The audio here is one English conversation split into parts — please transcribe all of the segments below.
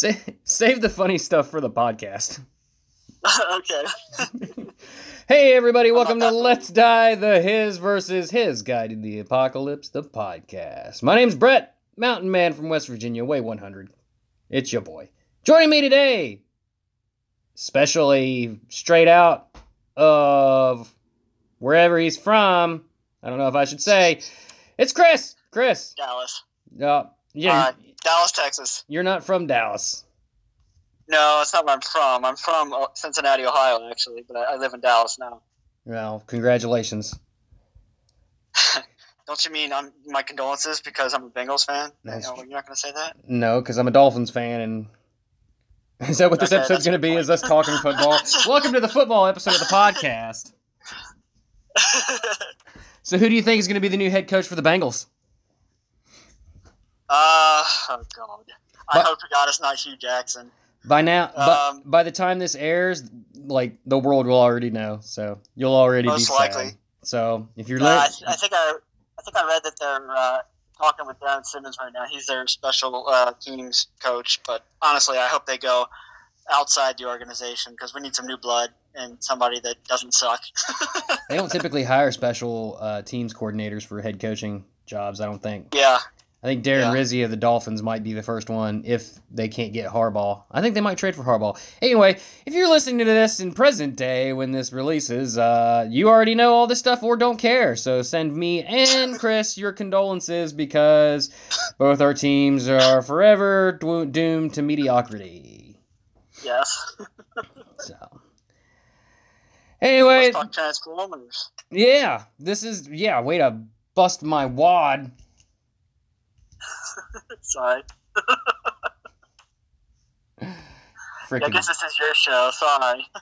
Sa- save the funny stuff for the podcast. okay. Hey everybody, welcome to. Let's Die the His versus His Guide to the Apocalypse, the podcast. My name's Brett, mountain man from West Virginia, way 100. It's your boy. Joining me today, especially straight out of wherever he's from. I don't know if I should say. It's Chris. Chris. Dallas. Uh, yeah, Uh, Dallas, Texas. you're not from Dallas. No, it's not where I'm from. I'm from uh, Cincinnati, Ohio, actually, but I, live in Dallas now. Well, congratulations. Don't you mean I'm, my condolences because I'm a Bengals fan? That's- No, you're not going to say that? No, because I'm a Dolphins fan, and is that what this Okay, episode's going to be? point. Is us talking football? Welcome to the football episode of the podcast. So, who do you think is going to be the new head coach for the Bengals? Uh, oh, God. I But- hope to God it's not Hue Jackson. By now, Um, but by the time this airs, like the world will already know. So you'll already be Most sad. likely. So if you're Uh, I, li- I think I, I think I read that they're uh, talking with Darrin Simmons right now. He's their special uh, teams coach. But honestly, I hope they go outside the organization because we need some new blood and somebody that doesn't suck. they don't typically hire special uh, teams coordinators for head coaching jobs. I don't think. yeah, I think Darren Yeah. Rizzi of the Dolphins might be the first one if they can't get Harbaugh. I think they might trade for Harbaugh. Anyway, if you're listening to this in present day when this releases, uh, you already know all this stuff or don't care. So send me and Chris your condolences because both our teams are forever do- doomed to mediocrity. yes. So. Anyway, Let's talk Transformers. yeah, this is yeah. Way to bust my wad. Sorry. Freaking. I guess this is your show. Sorry.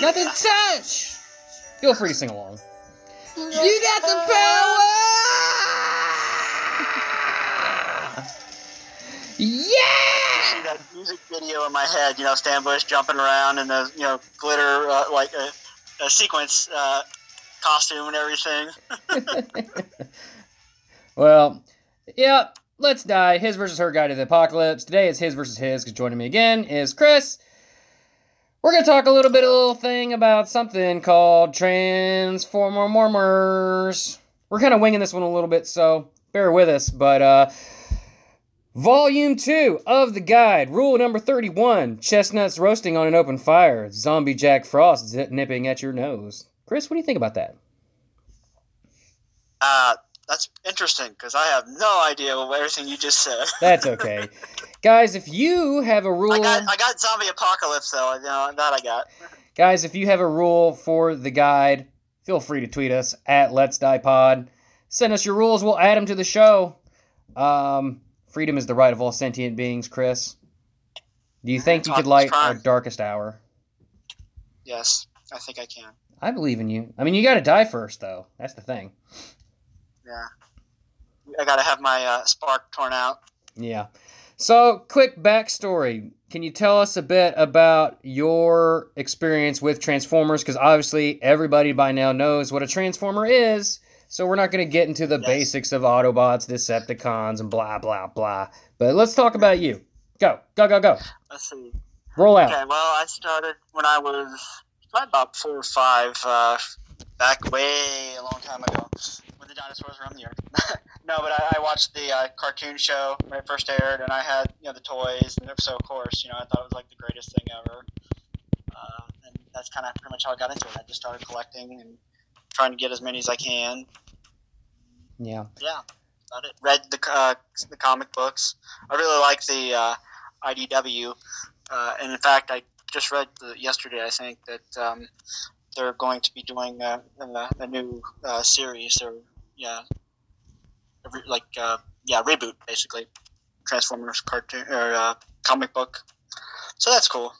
Nothing touch. Feel free to sing along. You got the power. see Yeah. that music video in my head, you know, Stan Bush jumping around in the, you know, glitter, uh, like a, a sequence uh, costume and everything. well, yeah. Let's die. His versus her guide to the apocalypse. Today is his versus his. Because joining me again is Chris. We're gonna talk a little bit, a little thing about something called Transformers. We're kind of winging this one a little bit, so bear with us. But uh, Volume 2 of the guide, rule number 31 chestnuts roasting on an open fire, zombie Jack Frost nipping at your nose. Chris, what do you think about that? Uh, that's interesting because I have no idea what everything you just said. That's okay. guys, if you have a rule, I got, I got zombie apocalypse though. You know that I got. guys, if you have a rule for the guide, feel free to tweet us at Let's Die Pod. Send us your rules, we'll add them to the show. Um, freedom is the right of all sentient beings, Chris. Do you think you could light our darkest hour? Yes, I think I can. I believe in you. I mean, you got to die first, though. That's the thing. Yeah. I gotta have my uh, spark torn out. Yeah. So, quick backstory. Can you tell us a bit about your experience with Transformers? Because obviously, everybody by now knows what a Transformer is. So, we're not going to get into the Yes. basics of Autobots, Decepticons, and blah, blah, blah. But let's talk about you. Go, go, go, go. Let's see. Roll out. Okay, well, I started when I was probably about four or five, uh, back way a long time ago, when the dinosaurs were on the earth. no, but I, I watched the uh, cartoon show when it first aired, and I had you know the toys, and so of course, you know, I thought it was like the greatest thing ever. Uh, and that's kind of pretty much how I got into it. I just started collecting and trying to get as many as I can. Yeah. Yeah, about it. Read the uh, the comic books. I really like the uh, IDW, uh, and in fact, I just read the, yesterday. I think that um, they're going to be doing a, a, a new uh, series, or yeah, re- like uh, yeah, reboot basically, Transformers cartoon or uh, comic book. So that's cool.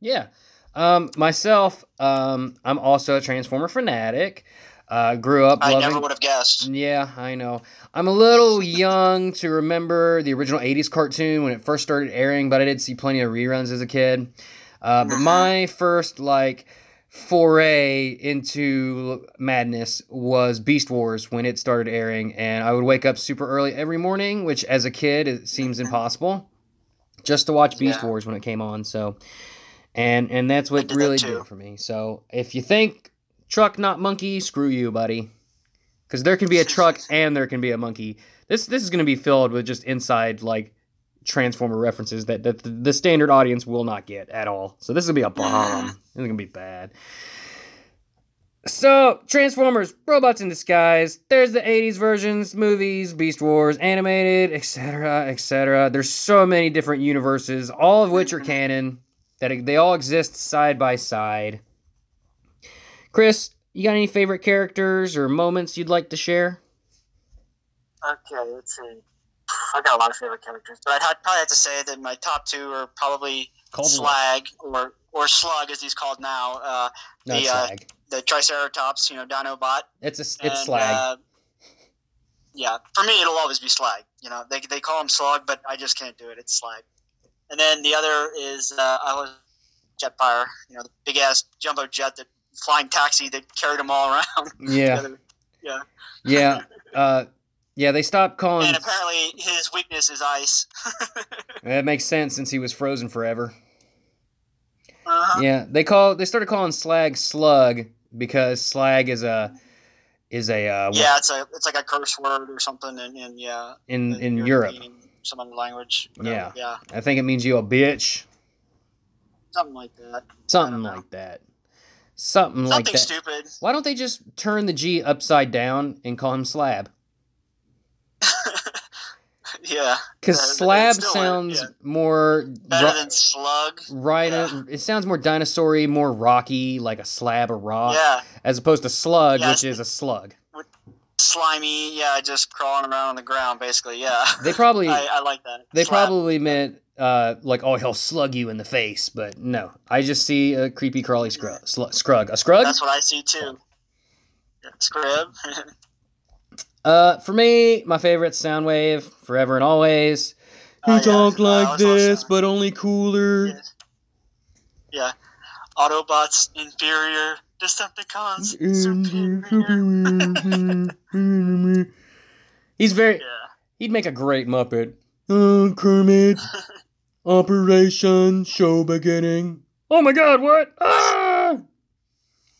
Yeah. Um, myself, um, I'm also a Transformer fanatic. Uh, grew up I loving. never would have guessed. Yeah, I know. I'm a little young to remember the original 80s cartoon when it first started airing, but I did see plenty of reruns as a kid. Uh, but Mhm. my first, like, foray into madness was Beast Wars when it started airing, and I would wake up super early every morning, which as a kid it seems impossible, just to watch Beast Yeah. Wars when it came on. So, and and that's what did really too. did it for me. So if you think truck not monkey, screw you, buddy, because there can be a truck and there can be a monkey. This this is going to be filled with just inside like transformer references that, that the, the standard audience will not get at all. So this is gonna be a bomb. Ah. This is gonna be bad. So Transformers, robots in disguise. There's the '80s versions, movies, Beast Wars, animated, etc., etc. There's so many different universes, all of which are mm-hmm. canon. That they all exist side by side. Chris, you got any favorite characters or moments you'd like to share? Okay, let's see. I got a lot of favorite characters, but I'd have, probably have to say that my top two are probably Slag or or Slug, as he's called now. Uh, No, the, uh, the Triceratops, you know, Dinobot. It's a, it's And, slag. uh, yeah, for me, it'll always be Slag. You know, they, they call him Slug, but I just can't do it. It's Slag. And then the other is uh, I was Jetfire. You know, the big ass jumbo jet that flying taxi that carried them all around. yeah, yeah. yeah, uh, yeah. They stopped calling. And apparently, his weakness is ice. That makes sense since he was frozen forever. uh-huh. Yeah, they call they started calling slag slug because slag is a is a uh, Yeah, it's a it's like a curse word or something, in, in yeah in in Europe. European, some other language. whatever. yeah, I think it means you a bitch, something like that. something like that, something like Something that. stupid. Why don't they just turn the G upside down and call him slab? yeah, Because slab sounds yeah. more better ro- than slug. rhino. yeah. It sounds more dinosaur-y, more rocky, like a slab of rock, Yeah, as opposed to slug, Yeah, which is a slug. slimy. Yeah, just crawling around on the ground, basically. Yeah, They probably I, I like that. They Slab. probably meant uh, like, oh, he'll slug you in the face, but no. I just see a creepy crawly scrug. Sl- scrug. A scrug? That's what I see too. Scrib. Uh, for me, my favorite Soundwave, forever and always. Oh, He yeah. talk Uh, like I was on this, Sound- but only cooler. Yeah. yeah. Autobots inferior. Decepticons superior. He's very. Yeah. He'd make a great Muppet. Uh, Kermit. Operation show beginning. Oh my God! What? Ah!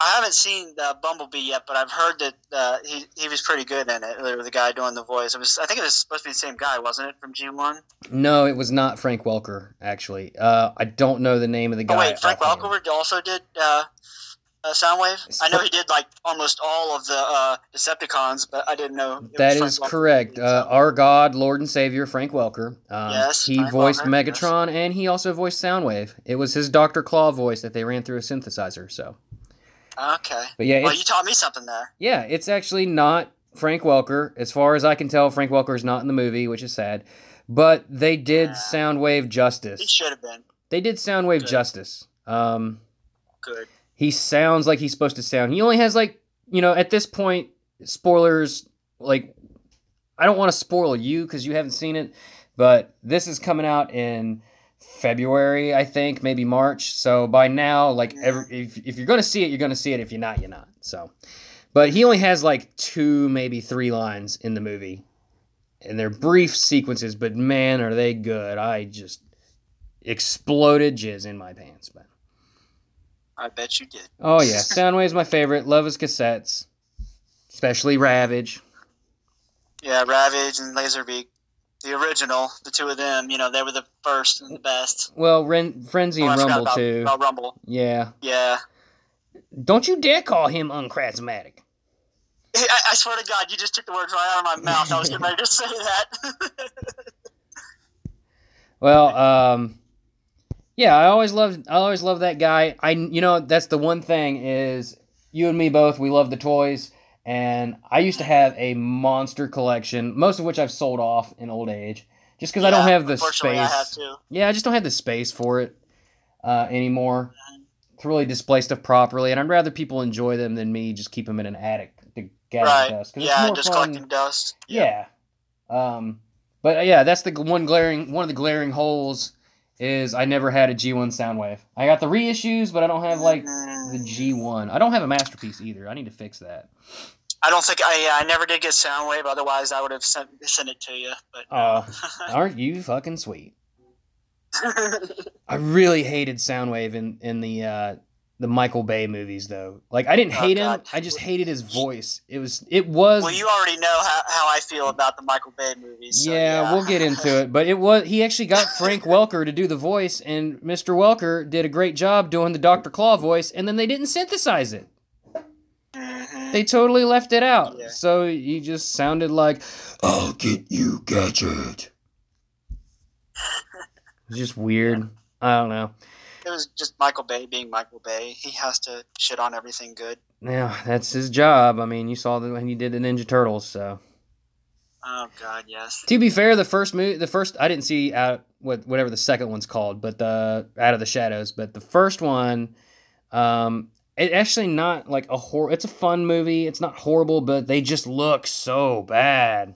I haven't seen uh, Bumblebee yet, but I've heard that uh, he he was pretty good in it. The guy doing the voice. It was. I think it was supposed to be the same guy, wasn't it, from G One? No, it was not Frank Welker. Actually, uh, I don't know the name of the guy. Oh wait, Frank. Welker also did uh, uh, Soundwave. I know he did like almost all of the uh, Decepticons, but I didn't know. That is Welker correct. Uh, our God, Lord and Savior, Frank Welker. Um, Yes, he Frank voiced Welker, yes. Megatron, and he also voiced Soundwave. It was his Doctor Claw voice that they ran through a synthesizer. So, okay. but yeah, Well, you taught me something there. yeah, it's actually not Frank Welker. As far as I can tell, Frank Welker is not in the movie, which is sad. But they did Yeah. Soundwave justice. He should have been They did Soundwave Good. justice. Um, good. he sounds like he's supposed to sound. He only has like, you know, at this point, spoilers, like, I don't want to spoil you because you haven't seen it, but this is coming out in February, I think, maybe March. So by now, like, every, if, if you're going to see it, you're going to see it. If you're not, you're not. So, but he only has like two, maybe three lines in the movie. And they're brief sequences, but man, are they good. I just exploded jizz in my pants, But I bet you did. Oh yeah, Soundwave's my favorite. Love his cassettes, especially Ravage. Yeah, Ravage and Laserbeak, the original, the two of them. You know, they were the first and the best. Well, Ren- Frenzy Oh, and Rumble about, too. about Rumble. Yeah. Yeah. Don't you dare call him uncharismatic. I, I swear to God, you just took the words right out of my mouth. I was getting ready to say that. Well, um, yeah, I always loved. I always loved that guy. I, you know, that's the one thing is you and me both. We love the toys, and I used to have a monster collection, most of which I've sold off in old age, just because I don't have the space. I have. Yeah, I just don't have the space for it uh, anymore to really display stuff properly, and I'd rather people enjoy them than me just keep them in an attic to gather Right. dust. Yeah, just fun. collecting dust. Yeah. Um, but yeah, that's the one glaring one of the glaring holes is I never had a G1 Soundwave. I got the reissues, but I don't have like the Mm, G1. I don't have a masterpiece either. I need to fix that. I don't think I. Yeah, I never did get Soundwave. Otherwise, I would have sent sent it to you. But Uh, aren't you fucking sweet? I really hated Soundwave in in the uh, the Michael Bay movies though. Like I didn't Oh, hate him. I just hated his voice. It was it was well, you already know how, how I feel about the Michael Bay movies. So, yeah, yeah, we'll get into it. But it was he actually got Frank Welker to do the voice, and Mr. Welker did a great job doing the Doctor Claw voice, and then they didn't synthesize it. Mhm. They totally left it out. Yeah. So he just sounded like I'll get you, Gadget. It's just weird. I don't know. It was just Michael Bay being Michael Bay. He has to shit on everything good. Yeah, that's his job. I mean, you saw that when he did the Ninja Turtles. So Oh God, yes. to be fair, the first movie, the first I didn't see out what whatever the second one's called, but the Out of the Shadows. But the first one, um, it actually not like a horror. It's a fun movie. It's not horrible, but they just look so bad.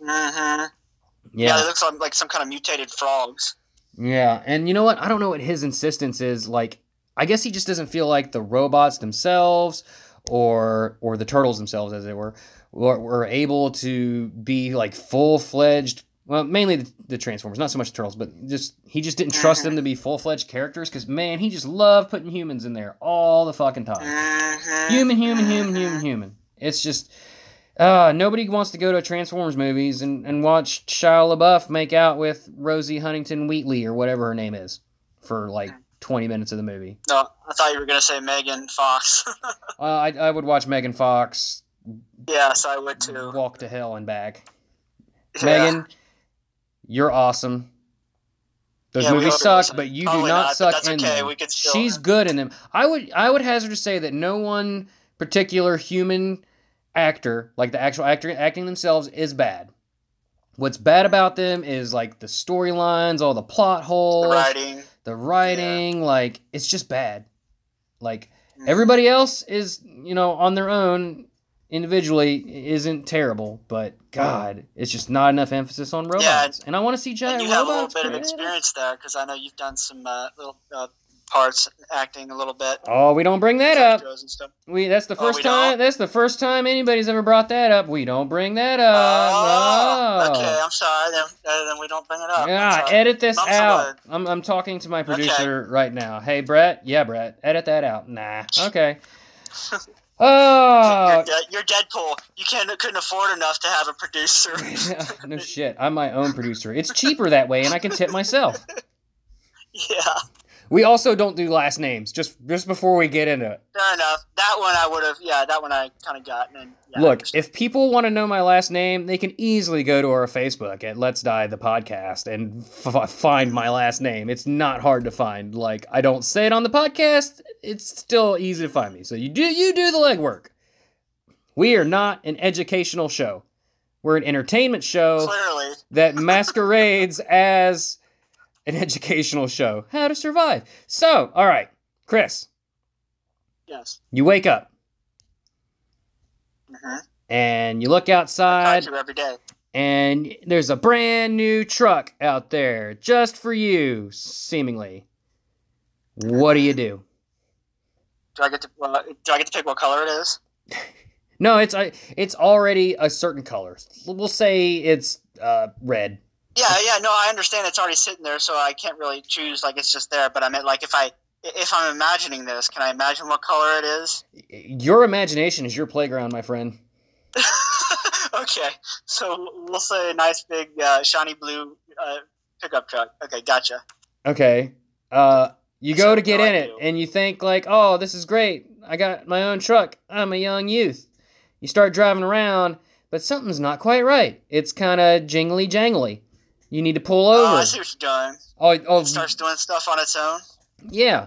hmm Yeah. Yeah, it looks like, like some kind of mutated frogs. Yeah. And you know what? I don't know what his insistence is. Like, I guess he just doesn't feel like the robots themselves, or or the turtles themselves, as they were, were, were able to be like full fledged. Well, mainly the, the Transformers, not so much the turtles, but just he just didn't trust them to be full fledged characters because man, he just loved putting humans in there all the fucking time. Mhm. Human, human, human, Mhm. human, human. It's just uh, nobody wants to go to Transformers movies and, and watch Shia LaBeouf make out with Rosie Huntington Wheatley or whatever her name is for like 20 minutes of the movie. No, I thought you were gonna say Megan Fox. Uh, I, I would watch Megan Fox yes, I would too. walk to hell and back. Yeah. Megan, you're awesome. Those Yeah, movies suck, but you do not not, suck that's in okay, them. we could still- She's good in them. I would I would hazard to say that no one particular human actor, like the actual actor acting themselves, is bad. What's bad about them is like the storylines, all the plot The holes, writing. the writing, like it's just bad. Like Mhm. everybody else is, you know, on their own individually isn't terrible, but God, it's just not enough emphasis on robots. and I want to see And giant you have a little robots. bit of experience there because I know you've done some uh, little uh, parts acting a little bit. Oh, we don't bring that up. Intros and stuff. We that's the Oh, first we time. don't? That's the first time anybody's ever brought that up. We don't bring that up. oh, no. okay. I'm sorry. Then, uh, then we don't bring it up. Yeah, edit this out. I'm, I'm talking to my producer right now. Hey, Brett. Yeah, Brett. Edit that out. Nah. Okay. Oh. You're Deadpool. You can't couldn't afford enough to have a producer. no shit. I'm my own producer. It's cheaper that way, and I can tip myself. yeah, We also don't do last names. Just just before we get into it. fair enough. That one I would have. Yeah, that one I kind of got. And, yeah, Look, if people want to know my last name, they can easily go to our Facebook at Let's Die the Podcast and f- find my last name. It's not hard to find. Like I don't say it on the podcast, it's still easy to find me. So you do you do the legwork. We are not an educational show. We're an entertainment show clearly, that masquerades as an educational show. How to survive. So, all right, Chris, yes. you wake up Mm-hmm. and you look I outside you every day. and there's a brand new truck out there just for you, seemingly. What do you do? Do I get to? Uh, do I get to pick what color it is? No, it's I it's already a certain color. We'll say it's uh, red. Yeah, yeah. No, I understand it's already sitting there, so I can't really choose. Like it's just there. But I meant like if I if I'm imagining this, can I imagine what color it is? Your imagination is your playground, my friend. okay, so we'll say a nice big uh, shiny blue uh, pickup truck. Okay, gotcha. Okay. Uh, you So go to get in it and you think like, "Oh, this is great. I got my own truck. I'm a young youth." You start driving around, but something's not quite right. It's kind of jingly jangly. You need to pull over. Oh. I see what you're doing. Oh, oh, It starts doing stuff on its own. yeah.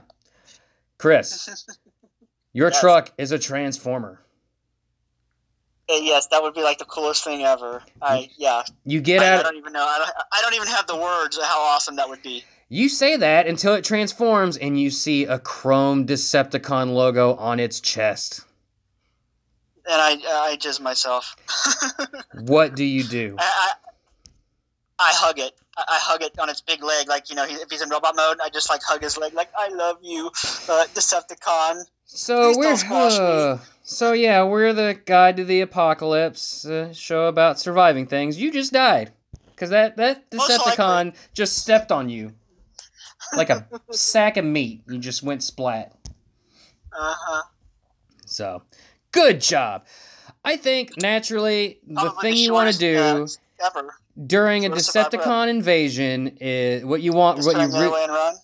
Chris, your Yes. truck is a transformer. Uh, yes, that would be like the coolest thing ever. I yeah. You get I, I don't even know. I don't. I don't even have the words of how awesome that would be. You say that until it transforms and you see a chrome Decepticon logo on its chest. And I I jizz myself. What do you do? I, I hug it I, I hug it on its big leg, like you know, if he's in robot mode, I just like hug his leg, like I love you, uh, Decepticon. So we're don't squash me. uh, so yeah, we're the guide to the apocalypse uh, show about surviving things. You just died because that that Decepticon just stepped on you like a sack of meat. You just went splat. Uh huh. So good job. I think naturally the Probably thing you want to do ever. During a Sort of survive Decepticon invasion is what you want. Just What you turn the other re- run.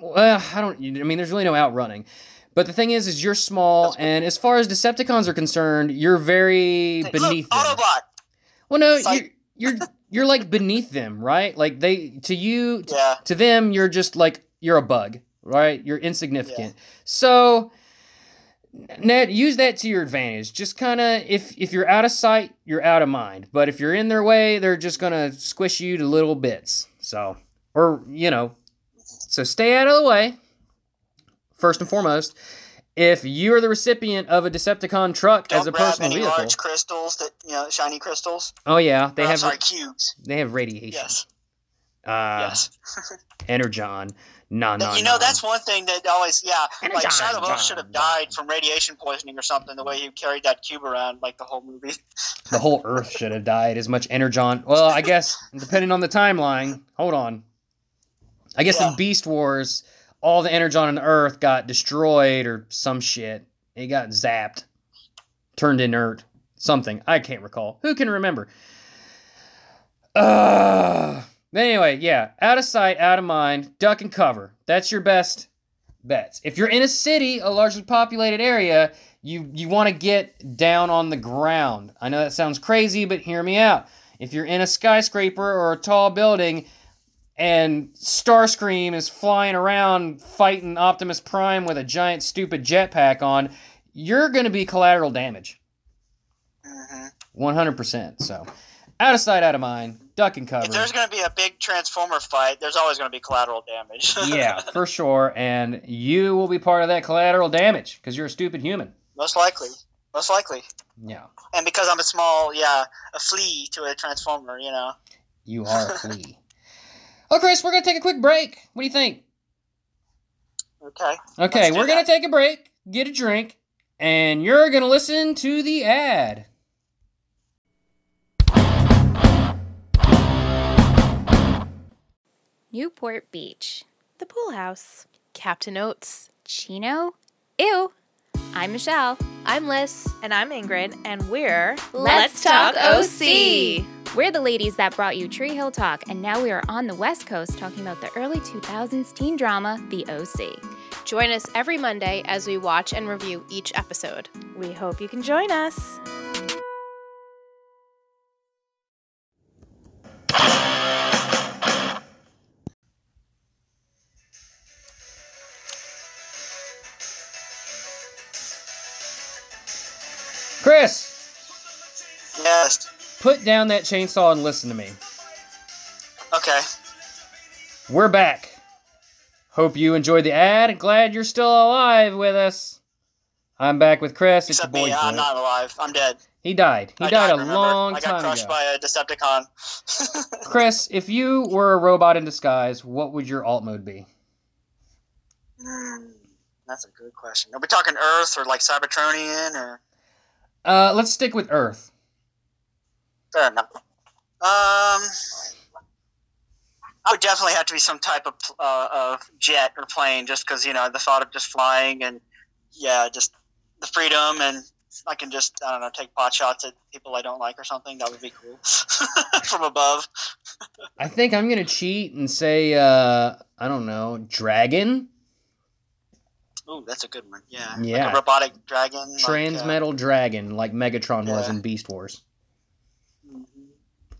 Well, I don't. I mean, there's really no outrunning. But the thing is, is you're small, That's and as far as Decepticons are concerned, you're very beneath look, them. Autobot. Well, no, Psych. you're you're you're like beneath them, right? Like they to you Yeah. to them, you're just like you're a bug, right? You're insignificant. So, Ned, use that to your advantage. Just kind of if if you're out of sight, you're out of mind. But if you're in their way, they're just gonna squish you to little bits. So, or you know, so stay out of the way. First and foremost, if you are the recipient of a Decepticon truck Don't as a grab personal any vehicle, large crystals that you know, shiny crystals. oh yeah, they Or, have sorry, cubes. they have radiation. Yes. Uh, yes. Energon. No, no, you know, no. that's one thing that always, yeah, And like Shia LaBeouf should have died from radiation poisoning or something. The way he carried that cube around, like the whole movie. the whole Earth should have died as much Energon. Well, I guess depending on the timeline. Hold on. I guess Yeah. in Beast Wars, all the Energon on the Earth got destroyed or some shit. It got zapped, turned inert, something. I can't recall. Who can remember? But anyway, yeah, out of sight, out of mind, duck and cover. That's your best bets. If you're in a city, a largely populated area, you you want to get down on the ground. I know that sounds crazy, but hear me out. If you're in a skyscraper or a tall building and Starscream is flying around fighting Optimus Prime with a giant stupid jetpack on, you're going to be collateral damage. hmm 100%. So, out of sight, out of mind, duck and cover. If there's going to be a big Transformer fight, there's always going to be collateral damage. yeah, for sure. And you will be part of that collateral damage because you're a stupid human. Most likely. Most likely. Yeah, And because I'm a small, yeah, a flea to a Transformer, you know. you are a flea. Oh, Chris, we're going to take a quick break. What do you think? Okay. Okay, we're going to take a break, get a drink, and you're going to listen to the ad. Newport Beach. The pool house. Captain Oats. Chino? Ew. I'm Michelle. I'm Liz. And I'm Ingrid. And we're Let's Talk OC. We're the ladies that brought you Tree Hill Talk, and now we are on the West Coast talking about the early 2000s teen drama, The OC. Join us every Monday as we watch and review each episode. We hope you can join us. Down that chainsaw and listen to me. Okay. We're back. Hope you enjoyed the ad. Glad you're still alive with us. I'm back with Chris. It's your boy. me, I'm not alive. I'm dead. He died. He I died, a remember. long time ago. I got crushed ago. by a Decepticon. Chris, if you were a robot in disguise, what would your alt mode be? That's a good question. Are we talking Earth or like Cybertronian or? Uh, let's stick with Earth. Fair enough. Um, I would definitely have to be some type of uh, of jet or plane, just because you know the thought of just flying and yeah, just the freedom and I can just I don't know take pot shots at people I don't like or something. That would be cool from above. I think I'm gonna cheat and say, uh, I don't know, dragon, Ooh, that's a good one. Yeah, Yeah. like a robotic dragon. like, uh, transmetal dragon, like Megatron was in Beast Wars.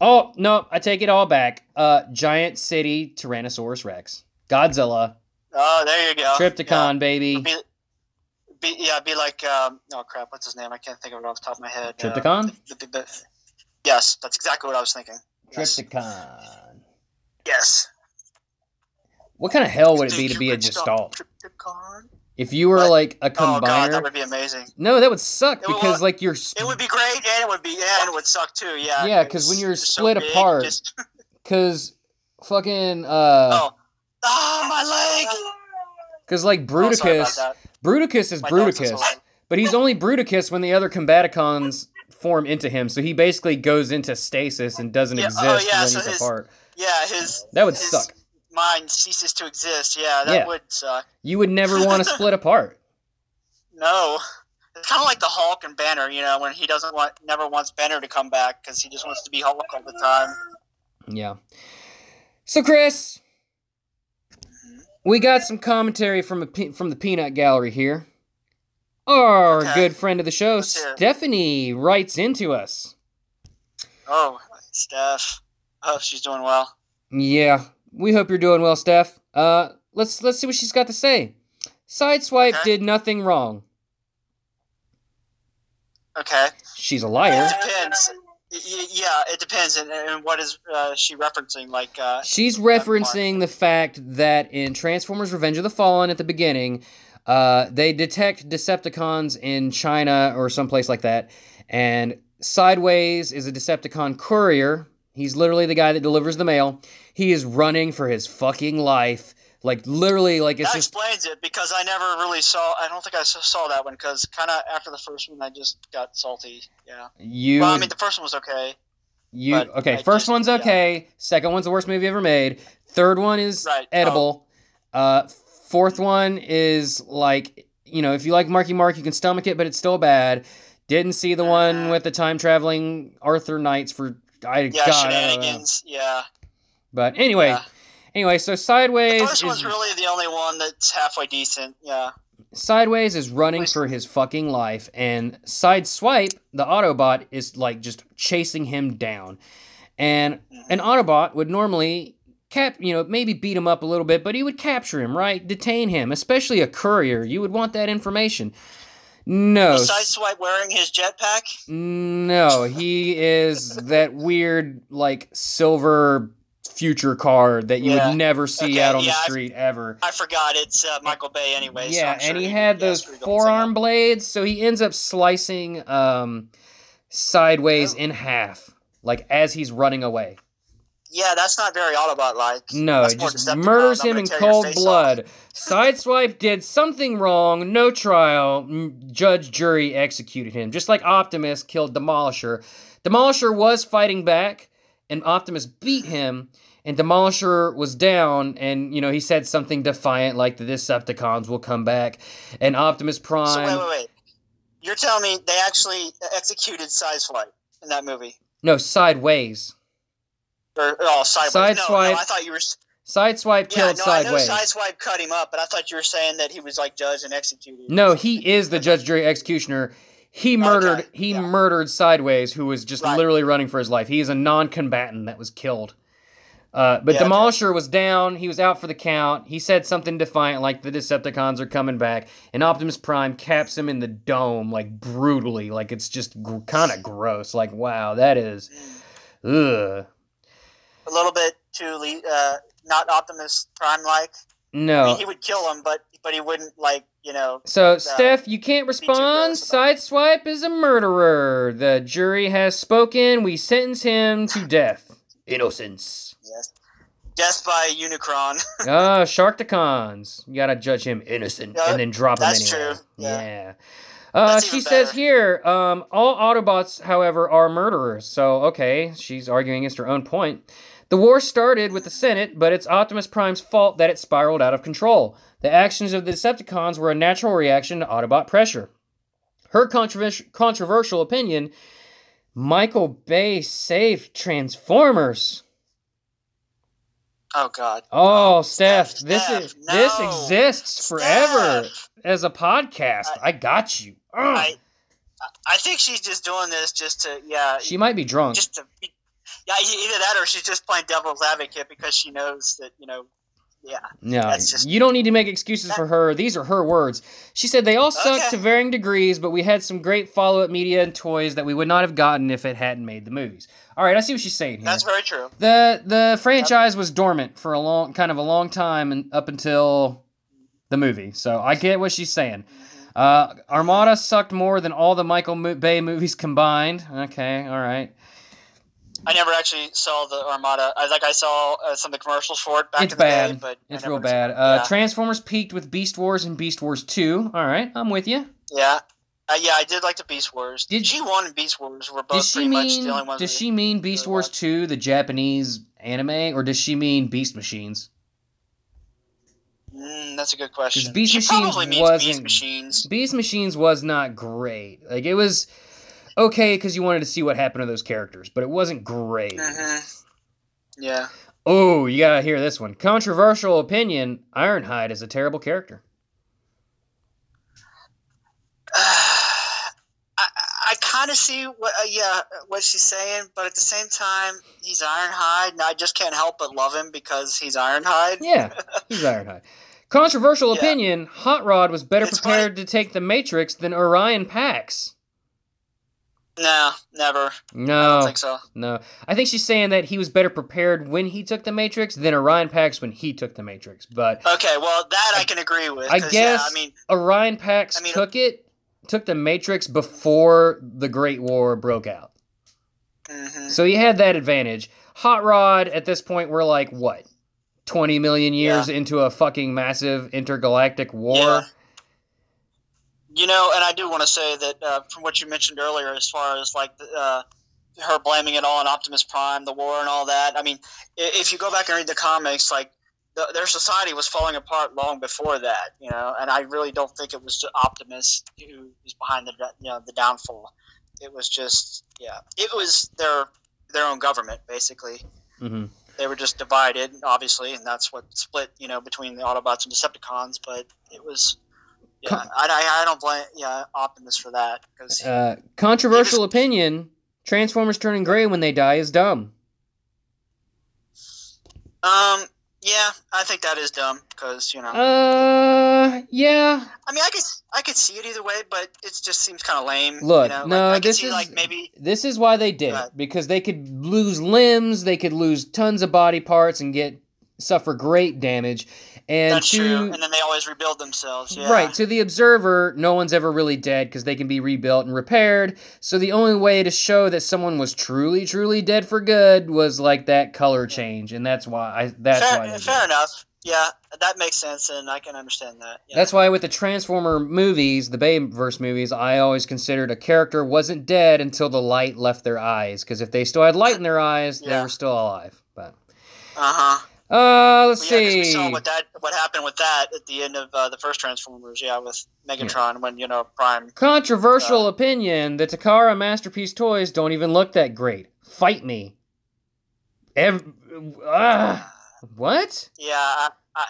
Oh no, I take it all back. Uh, giant city Tyrannosaurus Rex, Godzilla, Oh, there you go. Trypticon, baby. Yeah. Be, be, yeah, be like um, oh crap, what's his name? I can't think of it off the top of my head. Uh, the- the- yes, that's exactly what I was thinking. Yes. Trypticon. Yes. What kind of hell would it be to be a gestalt? If you were What? like a combiner, Oh god, that would be amazing. no, that would suck It would- because like you're It would be great, and it would be, yeah, and it would suck too. Yeah. Yeah, because when you're so split big, apart- just- because fucking uh, oh, ah, my leg. because like Oh, Bruticus, that. Bruticus is My Bruticus, but he's only Bruticus when the other Combaticons form into him. So he basically goes into stasis and doesn't Yeah, exist oh, yeah, when so he's his- apart. Yeah, his That would his suck. Mind ceases to exist. Yeah, that Yeah. would suck. You would never want to split apart. No, it's kind of like the Hulk and Banner. You know, when he doesn't want, never wants Banner to come back because he just wants to be Hulk all the time. Yeah. So Chris, we got some commentary from a pe- from the Peanut Gallery here. Our Okay. good friend of the show. Stephanie, writes into us. Oh, Steph. Oh, she's doing well. Yeah, we hope you're doing well, Steph. Uh, let's let's see what she's got to say. Sideswipe Okay. did nothing wrong. Okay. She's a It liar. depends. Y- y- Yeah, it depends. And, and what is uh, she referencing? Like, uh, She's referencing the fact that in Transformers Revenge of the Fallen at the beginning, uh, they detect Decepticons in China or someplace like that. And Sideways is a Decepticon courier. He's literally the guy that delivers the mail. He is running for his fucking life. Like, literally, like, it's that just. explains it because I never really saw. I don't think I saw that one because kind of after the first one, I just got salty. Yeah. You. Well, I mean, the first one was okay. You okay? I first just- one's yeah. okay. Second one's the worst movie ever made. Third one is Right. Oh. edible. Uh, fourth one is like you know if you like Marky Mark, you can stomach it, but it's still bad. Didn't see the one Mhm. with the time traveling Arthur Knights for I Yeah, God, shenanigans. Yeah. But anyway, Yeah. anyway, so The sideways first is one's really the only one that's halfway decent. Yeah. sideways is running for his fucking life, and sideswipe the Autobot is like just chasing him down, and mm-hmm. an Autobot would normally cap, you know, maybe beat him up a little bit, but he would capture him, right? Detain him, especially a courier. You would want that information. No, Was s- Sideswipe wearing his jetpack? no, he is that weird like silver future car that you Yeah. would never see Okay, out on yeah, the I- street ever. I forgot it's uh, Michael Bay anyway. Yeah, sure and he he had those who he was thinking. forearm blades, so he ends up slicing um sideways Oh. in half, like as he's running away. Yeah, that's not very Autobot like. No, that's it just murders him in cold off. blood. Sideswipe did something wrong, no trial. Judge, jury executed him. Just like Optimus killed Demolishor. Demolisher was fighting back, and Optimus beat him, and Demolishor was down, and, you know, he said something defiant like the Decepticons will come back, and Optimus Prime. So wait, wait, wait. You're telling me they actually executed Sideswipe in that movie? No, Sideways. Or oh, sideways. No, no, I thought you were. Sideswipe Yeah, killed no, Sideways. I know Sideswipe cut him up, but I thought you were saying that he was like judged and executed. No, he is the judge, jury, executioner. He murdered. Okay, he yeah. murdered Sideways, who was just Right. literally running for his life. He is a non-combatant that was killed. Uh, but Yeah, okay. Demolishor was down. He was out for the count. He said something defiant, like the Decepticons are coming back, and Optimus Prime caps him in the dome, like brutally, like it's just gr- kind of gross. Like, wow, that is, ugh. A little bit too le- uh, not Optimus Prime like. I No. mean, he would kill him, but but he wouldn't like you know. So, Steph, you can't respond. Sideswipe is a murderer. The jury has spoken. We sentence him to death. Innocence. Yes. Death by Unicron. Ah, Sharkticons. You gotta judge him innocent Yeah, and then drop him that's anyway. true. Yeah. Yeah. Uh, she says here, um, all Autobots, however, are murderers. So, okay, she's arguing against her own point. The war started with the Senate, but it's Optimus Prime's fault that it spiraled out of control. The actions of the Decepticons were a natural reaction to Autobot pressure. Her controversial, controversial opinion Michael Bay saved Transformers. Oh God. Oh, Steph, Steph, this Steph, is this exists forever Steph! as a podcast. I, I- got you. I I think she's just doing this just to yeah she might be drunk. just to be, yeah either that or she's just playing devil's advocate because she knows that you know yeah No, that's just- you don't need to make excuses for her. These are her words. She said they all suck Okay. to varying degrees, but we had some great follow-up media and toys that we would not have gotten if it hadn't made the movies. All right, I see what she's saying here. that's very true. the the franchise was dormant for a long kind of a long time and up until the movie. So I get what she's saying. Uh, Armada sucked more than all the Michael Bay movies combined. Okay, all right. I never actually saw the Armada. I like I saw uh, some of the commercials for it back It's in the bad. day, but It's real bad. Uh, yeah. Transformers peaked with Beast Wars and Beast Wars 2. All right, I'm with you. yeah. Uh, yeah, I did like the Beast Wars. Did- G one and Beast Wars were both pretty much mean the only ones. does she mean Beast Wars 2, the Japanese anime, or does she mean Beast Machines? Mm, that's a good question. Beast she Machines probably means Beast Machines. Beast Machines was not great. Like it was okay because you wanted to see what happened to those characters, but it wasn't great. hmm Yeah. Oh, you gotta hear this one. Controversial opinion: Ironhide is a terrible character. I, I kind of see what uh, yeah what she's saying, but at the same time, he's Ironhide, and I just can't help but love him because he's Ironhide. Yeah, he's Ironhide. Controversial Yeah. opinion: Hot Rod was better It's prepared to take the Matrix than Orion Pax. No, never. I No, don't think so. no. I think she's saying that he was better prepared when he took the Matrix than Orion Pax when he took the Matrix. But Okay, well that I can agree with. I guess- Yeah, I mean, Orion Pax I mean- took it, took the Matrix before the Great War broke out. mhm. So he had that advantage. Hot Rod, at this point, we're like, what? 20 million years into a fucking massive intergalactic war? Yeah. You know, and I do want to say that uh, from what you mentioned earlier, as far as like the, uh, her blaming it all on Optimus Prime, the war, and all that. I mean, if you go back and read the comics, like the, their society was falling apart long before that. You know, and I really don't think it was Optimus who was behind the you know the downfall. It was just yeah, it was their their own government basically. hmm They were just divided, obviously, and that's what split you know between the Autobots and Decepticons. But it was yeah, I, I, I don't blame yeah Optimus for that because Uh, controversial opinion Transformers turning gray when they die is dumb. um yeah I think that is dumb because you know Uh, yeah. I mean I could I could see it either way, but it just seems kind of lame. Look, you know? like, no, I could this see, is- like maybe This is why they did it because they could lose limbs, they could lose tons of body parts and get suffer great damage. And that's to true, and then they always rebuild themselves. Yeah, right to the observer, no one's ever really dead because they can be rebuilt and repaired. So the only way to show that someone was truly, truly dead for good was like that color change, and that's why I. That's fair, why. They fair enough. Yeah, that makes sense, and I can understand that. Yeah. That's why with the Transformer movies, the Bayverse movies, I always considered a character wasn't dead until the light left their eyes. Because if they still had light in their eyes, they Yeah. were still alive. But uh huh. Uh, let's yeah, see. we saw what that what happened with that at the end of uh, the first Transformers. Yeah, with Megatron when you know Prime. Controversial Uh, opinion: the Takara Masterpiece toys don't even look that great. Fight me. Ev- ah, what? Yeah, I I,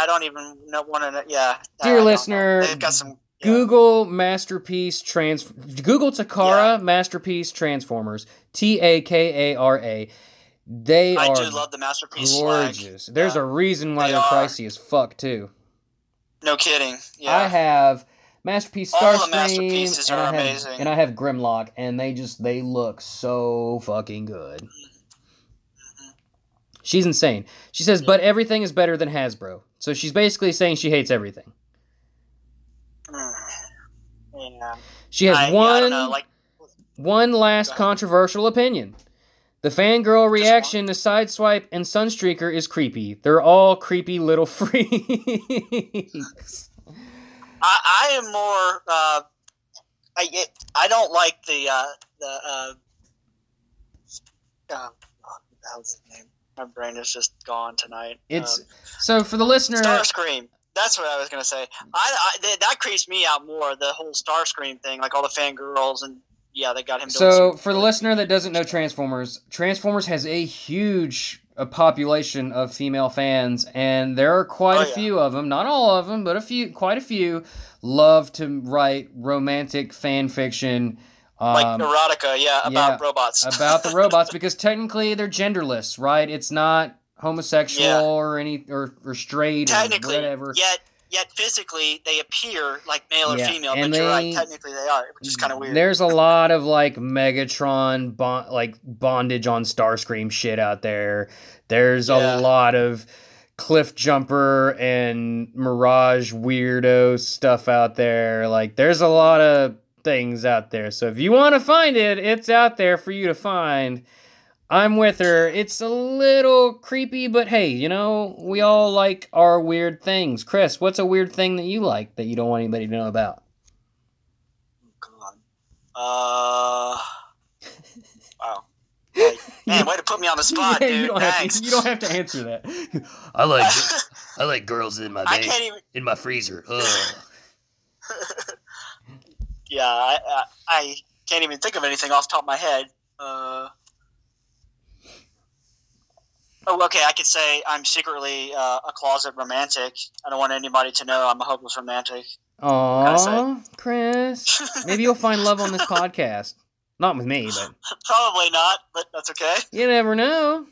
I don't even know, want to. Yeah, Dear listener, they've got some. yeah. Google Masterpiece Trans. Google Takara Masterpiece Transformers. T A K A R A. They I are do love the masterpiece. gorgeous. There's Yeah. a reason why They they're are. pricey as fuck too. No kidding. Yeah. I have Masterpiece Starscream and I have amazing. and I have Grimlock and they just they look so fucking good. She's insane. She says, but everything is better than Hasbro. So she's basically saying she hates everything. Mm. Yeah. She has I, one don't like one last controversial opinion. The fangirl reaction to Sideswipe and Sunstreaker is creepy. They're all creepy little freaks. I, I am more. Uh, I it, I don't like the uh, the. Uh, uh, hell's his name? My brain is just gone tonight. It's Um, so for the listener. Starscream. That's what I was gonna say. I, I that, that creeps me out more. The whole Starscream thing, like all the fangirls, and yeah, they got him. doing So, for the listener that doesn't know Transformers, Transformers has a huge uh, population of female fans, and there are quite Oh, a yeah. few of them. Not all of them, but a few, quite a few, love to write romantic fan fiction. Um, like erotica, yeah, about yeah, robots. about the robots because technically they're genderless, right? It's not homosexual Yeah. or any or, or straight or technically, whatever. yet yet physically they appear like male Yeah, or female, and but you're they- right. Technically, they are, which is kind of weird. There's a lot of like Megatron bond, like bondage on Starscream shit out there. There's Yeah. a lot of Cliffjumper and mirage weirdo stuff out there. Like there's a lot of things out there. So if you want to find it, it's out there for you to find. I'm with her. It's a little creepy, but hey, you know, we all like our weird things. Chris, what's a weird thing that you like that you don't want anybody to know about? God. Uh. Wow. Hey, man, way to put me on the spot, Yeah, dude. you don't have to, you don't have to answer that. I like I like girls in my I can't even. in my freezer. Ugh. Yeah, I, I I can't even think of anything off the top of my head. Uh. Oh, okay. I could say I'm secretly uh, a closet romantic. I don't want anybody to know I'm a hopeless romantic. Aw, Chris. Maybe you'll find love on this podcast. Not with me, but Probably not, but that's okay. you never know.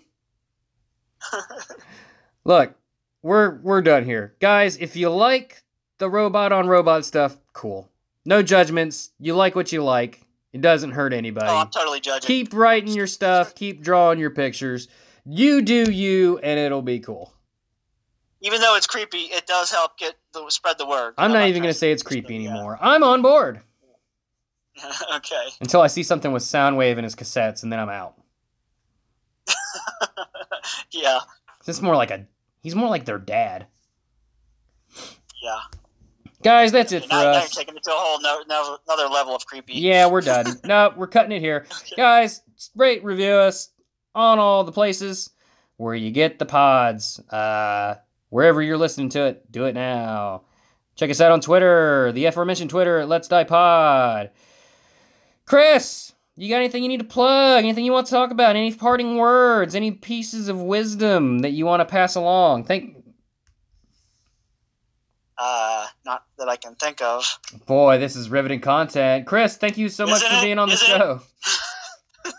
Look, we're we're done here. Guys, if you like the robot on robot stuff, cool. No judgments. You like what you like. It doesn't hurt anybody. Oh, I'm totally judging. keep writing your stuff, keep drawing your pictures. You do you and it'll be cool. Even though it's creepy, it does help get the spread the word. I'm not even going to say it's creepy anymore. I'm on board okay. until I see something with Soundwave in his cassettes and then I'm out. Yeah. It's more like a he's more like their dad. Yeah. Guys, that's it for now, now you're us. taking it to a whole no, no, another level of creepy. Yeah, we're done. no, we're cutting it here. Guys, rate, review us on all the places where you get the pods. Uh, wherever you're listening to it, do it now. Check us out on Twitter, the aforementioned Twitter at Let's Die Pod. Chris, you got anything you need to plug? Anything you want to talk about? Any parting words? Any pieces of wisdom that you want to pass along? Thank Uh, not that I can think of. boy, this is riveting content. Chris, thank you so much Isn't for it? being on the Isn't it? show.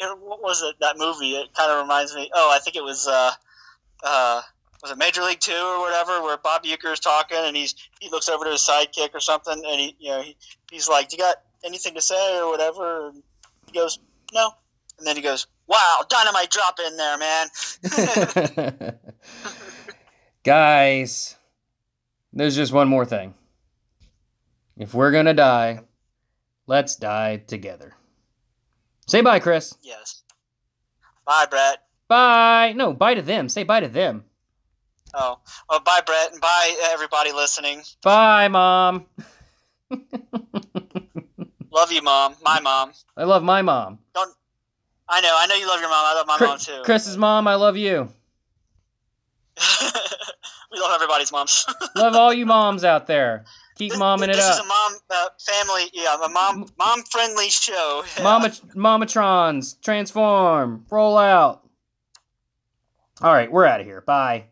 It- what was it? That movie? It kind of reminds me. Oh, I think it was. Uh, uh, was it Major League Two or whatever? Where Bob Uecker's talking and he's he looks over to his sidekick or something and he you know he, he's like, "You got anything to say or whatever?" And he goes, "No." And then he goes, "Wow, dynamite drop in there, man." Guys, there's just one more thing. If we're gonna die, let's die together. Say bye, Chris. Yes. Bye, Brett. Bye. No, bye to them. Say bye to them. Oh, oh, bye, Brett, and bye, everybody listening. Bye, Mom. Love you, mom. My mom. I love my mom. Don't. I know. I know you love your mom. I love my Chri- mom too. Chris's mom, I love you. we love everybody's moms. Love all you moms out there. Keep momming it up. this is a mom uh, family, yeah, a mom mom friendly show. Yeah. Mama, Mamatrons, transform, roll out. All right, we're out of here. Bye.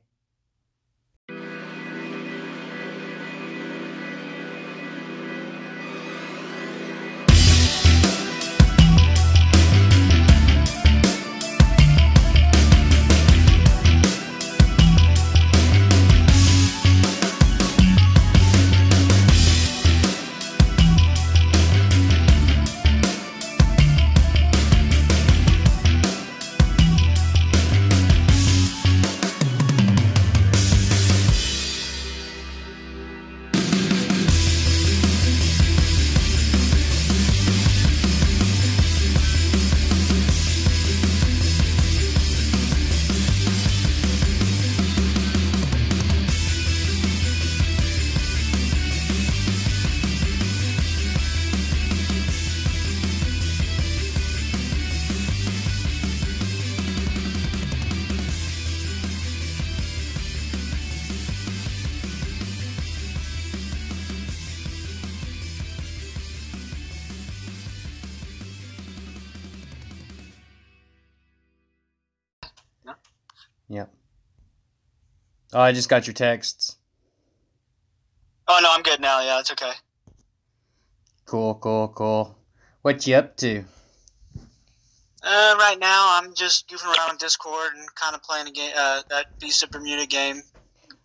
Oh, I just got your texts. Oh no, I'm good now. Yeah, it's okay. Cool, cool, cool. What you up to? Uh, right now, I'm just goofing around on Discord and kind of playing a game, uh, that Beast of Bermuda game,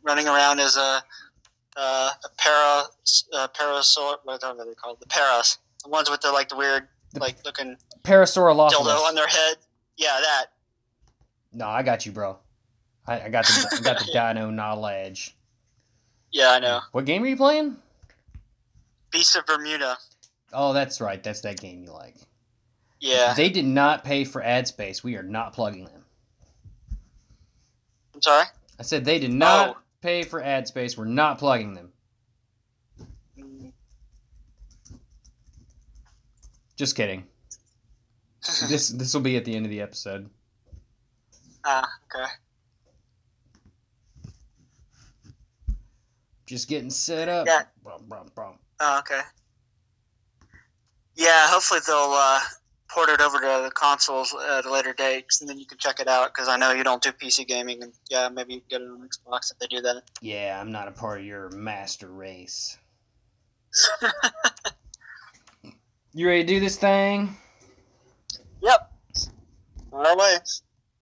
running around as a uh, a para uh, parasaur. What are they called? The paras, the ones with the like the weird The- like looking dildo on their head. Yeah, that. No, I got you, bro. I, I got the I got the dino knowledge. Yeah, I know. What game are you playing? Beast of Bermuda. Oh, that's right. That's that game you like. Yeah. They did not pay for ad space. We are not plugging them. I'm sorry. I said they did not Oh. pay for ad space. We're not plugging them. Just kidding. this this will be at the end of the episode. ah, okay. Just getting set up. Yeah. Brum, brum, brum. Oh, okay. Yeah, hopefully they'll uh, port it over to the consoles at a later date, and then you can check it out. Because I know you don't do PC gaming, and yeah, maybe you can get it on Xbox if they do that. Yeah, I'm not a part of your master race. You ready to do this thing? Yep. Our way.